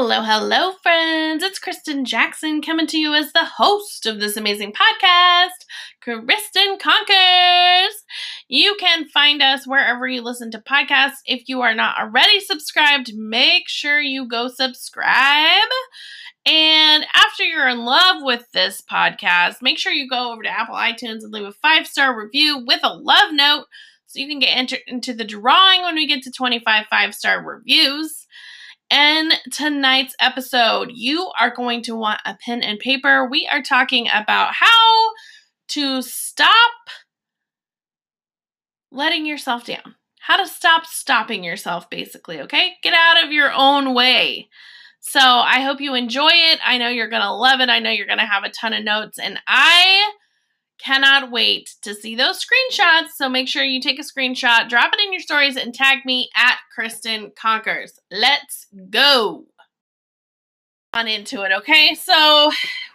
Hello, hello, friends. It's Kristen Jackson coming to you as the host of this amazing podcast, Kristen Conquers. You can find us wherever you listen to podcasts. If you are not already subscribed, make sure you go subscribe. And after you're in love with this podcast, make sure you go over to Apple iTunes and leave a five star review with a love note so you can get entered into the drawing when we get to 25 five star reviews. In tonight's episode, you are going to want a pen and paper. We are talking about how to stop letting yourself down. How to stop stopping yourself, basically, okay? Get out of your own way. So I hope you enjoy it. I know you're going to love it. I know you're going to have a ton of notes. And I cannot wait to see those screenshots. So make sure you take a screenshot, drop it in your stories, and tag me at Kristen Conquers. Let's go on into it, okay? So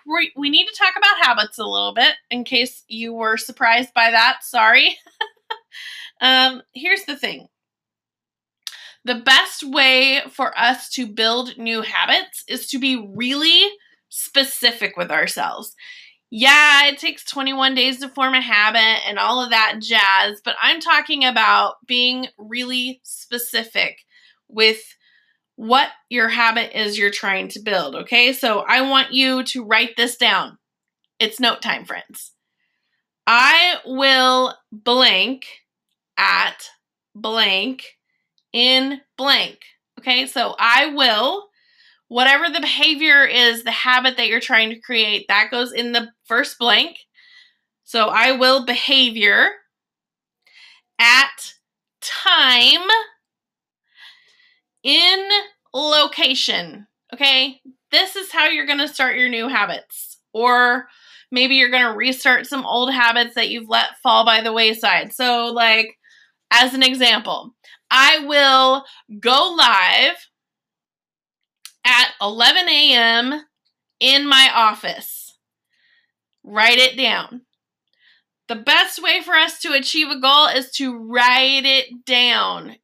we, we need to talk about habits a little bit in case you were surprised by that. Sorry. um, here's the thing. The best way for us to build new habits is to be really specific with ourselves yeah, it takes 21 days to form a habit and all of that jazz, but I'm talking about being really specific with what your habit is you're trying to build, okay? So I want you to write this down. It's note time, friends. I will blank at blank in blank. Okay, so I will whatever the behavior is, the habit that you're trying to create, that goes in the first blank. So I will behavior at time in location. Okay, this is how you're going to start your new habits. Or maybe you're going to restart some old habits that you've let fall by the wayside. So, like, as an example, I will go live at 11 a.m. in my office. Write it down. The best way for us to achieve a goal is to write it down.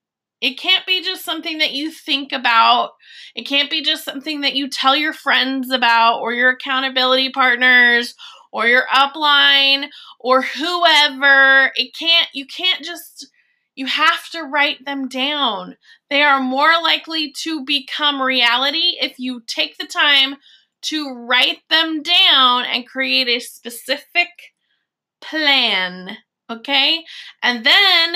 It can't be just something that you think about. It can't be just something that you tell your friends about or your accountability partners or your upline or whoever. It can't, you can't just you have to write them down. They are more likely to become reality if you take the time to write them down and create a specific plan. Okay? And then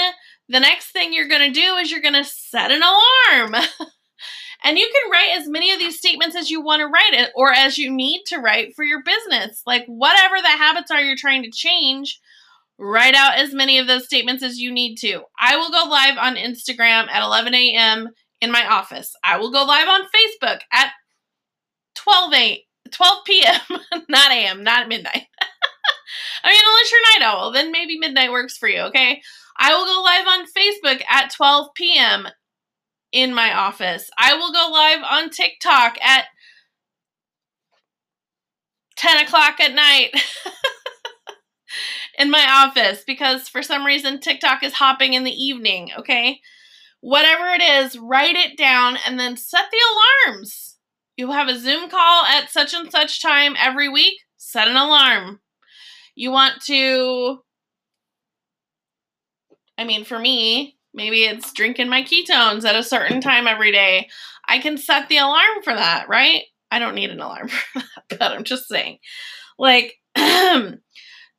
the next thing you're going to do is you're going to set an alarm. and you can write as many of these statements as you want to write it or as you need to write for your business. Like whatever the habits are you're trying to change, Write out as many of those statements as you need to. I will go live on Instagram at 11 a.m. in my office. I will go live on Facebook at 12 8, 12 p.m. not a.m., not midnight. I mean, unless you're night owl, then maybe midnight works for you, okay? I will go live on Facebook at 12 p.m. in my office. I will go live on TikTok at 10 o'clock at night. in my office because for some reason TikTok is hopping in the evening, okay? Whatever it is, write it down and then set the alarms. You have a Zoom call at such and such time every week, set an alarm. You want to I mean, for me, maybe it's drinking my ketones at a certain time every day. I can set the alarm for that, right? I don't need an alarm for that, but I'm just saying. Like,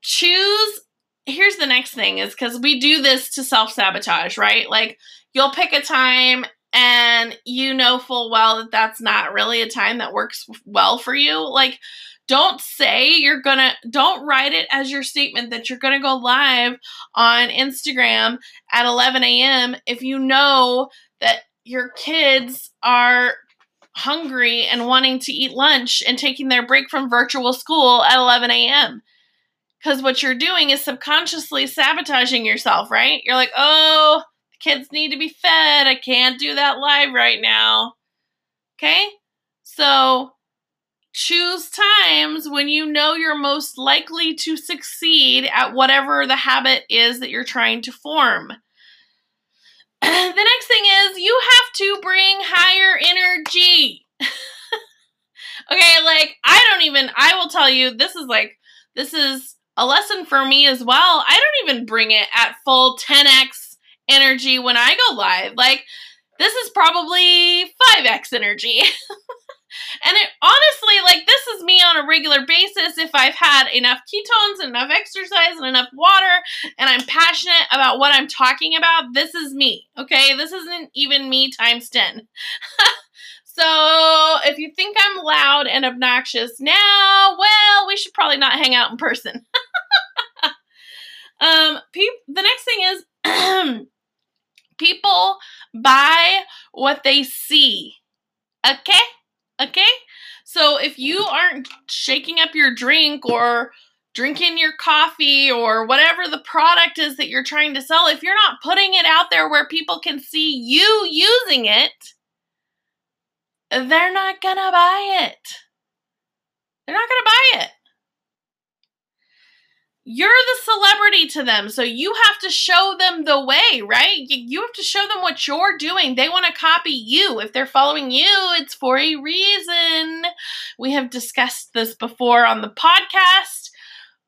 choose here's the next thing is because we do this to self sabotage, right? Like you'll pick a time and you know full well that that's not really a time that works well for you. Like, don't say you're gonna, don't write it as your statement that you're gonna go live on Instagram at 11 a.m. if you know that your kids are hungry and wanting to eat lunch and taking their break from virtual school at 11 a.m. Because what you're doing is subconsciously sabotaging yourself, right? You're like, oh, kids need to be fed. I can't do that live right now. Okay? So choose times when you know you're most likely to succeed at whatever the habit is that you're trying to form. the next thing is you have to bring higher energy. Okay, like, I don't even, I will tell you, this is like, this is a lesson for me as well. I don't even bring it at full 10x energy when I go live. Like, this is probably 5x energy. and it honestly, like, this is me on a regular basis if I've had enough ketones, and enough exercise, and enough water, and I'm passionate about what I'm talking about. This is me, okay? This isn't even me times 10. So if you think I'm loud and obnoxious now, well, we should probably not hang out in person. um, pe- the next thing is people buy what they see. Okay? Okay? So if you aren't shaking up your drink or drinking your coffee or whatever the product is that you're trying to sell, if you're not putting it out there where people can see you using it, they're not gonna buy it. They're not gonna buy it. You're the celebrity to them, so you have to show them the way, right? You have to show them what you're doing. They want to copy you. If they're following you, it's for a reason. We have discussed this before on the podcast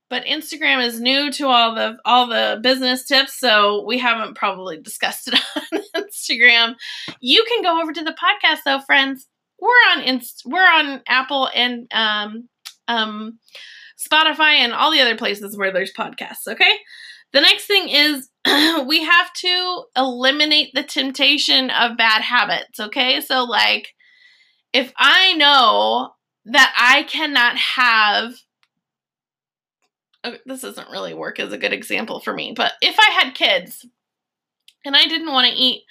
but Instagram is new to all the all the business tips, so we haven't probably discussed it on Instagram. You can go over to the podcast though, friends we're on Inst- we're on Apple and um, um, Spotify and all the other places where there's podcasts. Okay. The next thing is we have to eliminate the temptation of bad habits. Okay. So, like, if I know that I cannot have, this doesn't really work as a good example for me, but if I had kids and I didn't want to eat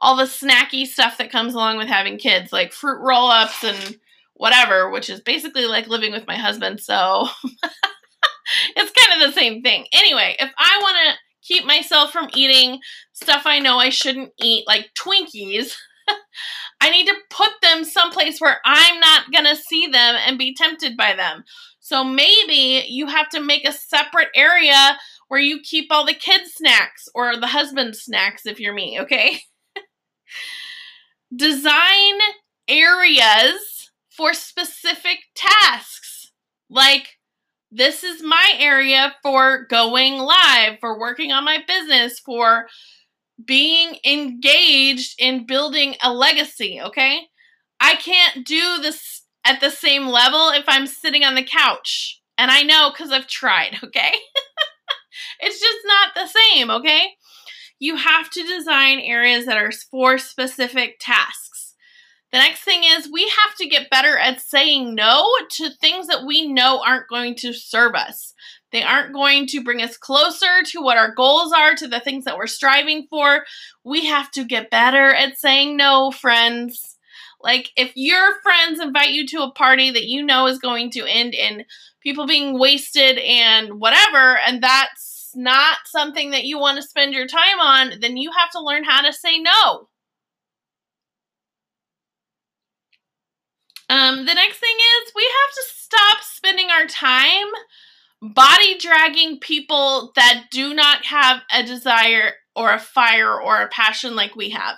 all the snacky stuff that comes along with having kids, like fruit roll ups and whatever, which is basically like living with my husband. So it's kind of the same thing. Anyway, if I want to keep myself from eating stuff I know I shouldn't eat, like Twinkies, I need to put them someplace where I'm not going to see them and be tempted by them. So maybe you have to make a separate area where you keep all the kids' snacks or the husband's snacks if you're me, okay? design areas for specific tasks. Like, this is my area for going live, for working on my business, for being engaged in building a legacy, okay? I can't do this at the same level if I'm sitting on the couch. And I know because I've tried, okay? it's just not the same, okay? you have to design areas that are for specific tasks. The next thing is we have to get better at saying no to things that we know aren't going to serve us. They aren't going to bring us closer to what our goals are, to the things that we're striving for. We have to get better at saying no, friends. Like, if your friends invite you to a party that you know is going to end in people being wasted and whatever, and that's not something that you want to spend your time on, then you have to learn how to say no. Um, the next thing is we have to stop spending our time body dragging people that do not have a desire or a fire or a passion like we have.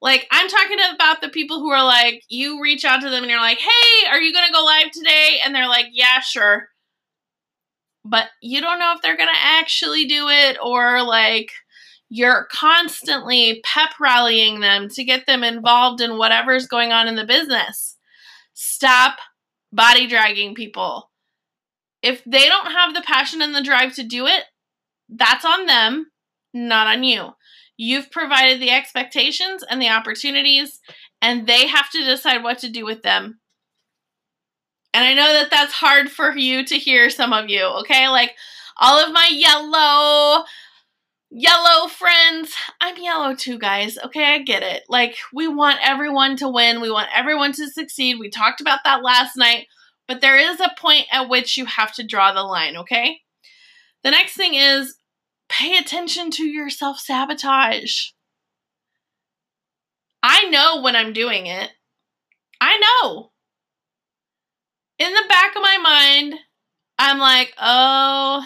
Like, I'm talking about the people who are like, you reach out to them and you're like, hey, are you going to go live today? And they're like, yeah, sure but you don't know if they're going to actually do it or like you're constantly pep rallying them to get them involved in whatever's going on in the business. Stop body dragging people. If they don't have the passion and the drive to do it, that's on them, not on you. You've provided the expectations and the opportunities, and they have to decide what to do with them and I know that that's hard for you to hear, some of you, okay? Like all of my yellow, yellow friends. I'm yellow too, guys, okay? I get it. Like we want everyone to win, we want everyone to succeed. We talked about that last night, but there is a point at which you have to draw the line, okay? The next thing is pay attention to your self sabotage. I know when I'm doing it. I know in the back of my mind, I'm like, oh,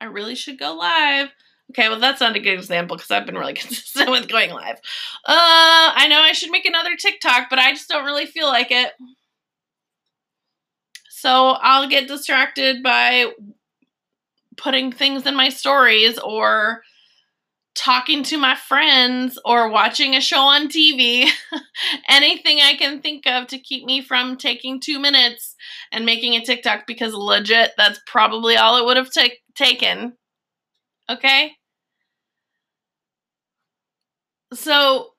I really should go live. Okay, well, that's not a good example because I've been really consistent with going live. Uh, I know I should make another TikTok, but I just don't really feel like it. So I'll get distracted by putting things in my stories or talking to my friends or watching a show on TV. Anything I can think of to keep me from taking two minutes and making a TikTok because legit, that's probably all it would have t- taken. Okay? So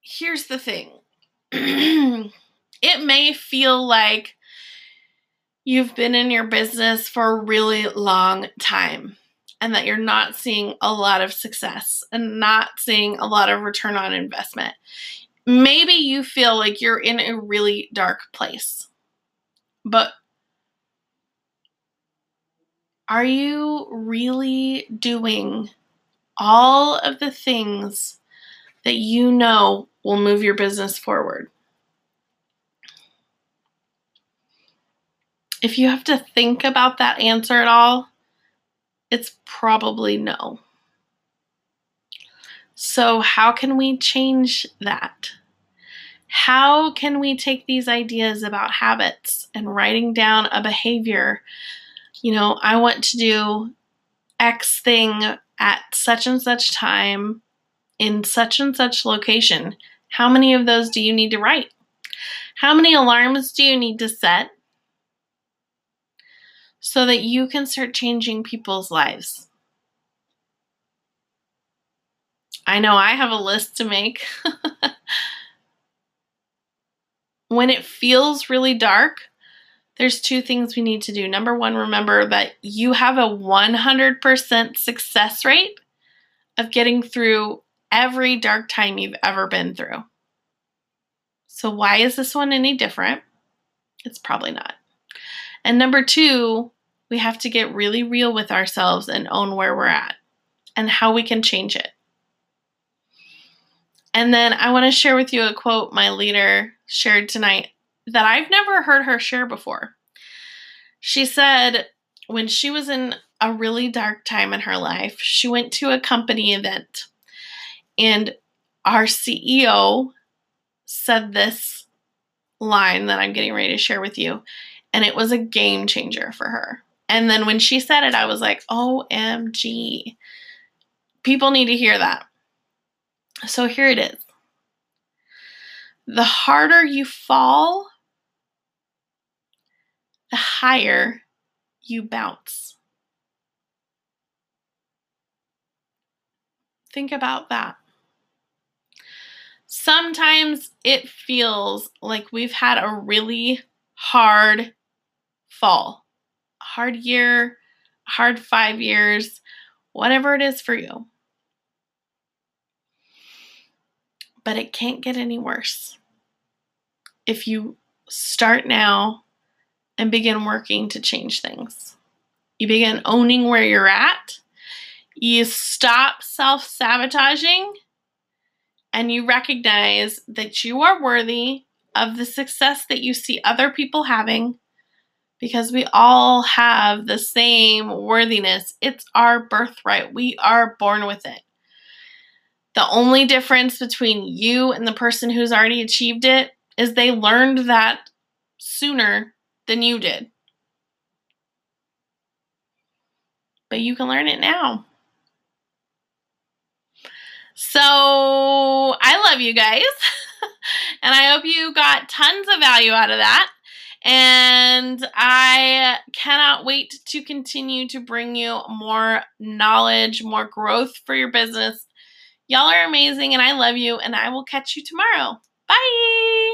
here's the thing it may feel like you've been in your business for a really long time and that you're not seeing a lot of success and not seeing a lot of return on investment. Maybe you feel like you're in a really dark place, but are you really doing all of the things that you know will move your business forward? If you have to think about that answer at all, it's probably no. So, how can we change that? How can we take these ideas about habits and writing down a behavior? You know, I want to do X thing at such and such time in such and such location. How many of those do you need to write? How many alarms do you need to set so that you can start changing people's lives. I know I have a list to make. when it feels really dark, there's two things we need to do. Number one, remember that you have a 100% success rate of getting through every dark time you've ever been through. So, why is this one any different? It's probably not. And number two, we have to get really real with ourselves and own where we're at and how we can change it. And then I want to share with you a quote my leader shared tonight that I've never heard her share before. She said when she was in a really dark time in her life, she went to a company event and our CEO said this line that I'm getting ready to share with you, and it was a game changer for her. And then when she said it, I was like, OMG. People need to hear that. So here it is. The harder you fall, the higher you bounce. Think about that. Sometimes it feels like we've had a really hard fall hard year, hard five years, whatever it is for you. But it can't get any worse. If you start now and begin working to change things, you begin owning where you're at, you stop self sabotaging, and you recognize that you are worthy of the success that you see other people having because we all have the same worthiness. It's our birthright. We are born with it. The only difference between you and the person who's already achieved it is they learned that sooner than you did. But you can learn it now. So I love you guys. and I hope you got tons of value out of that. And I cannot wait to continue to bring you more knowledge, more growth for your business. Y'all are amazing and I love you, and I will catch you tomorrow. Bye.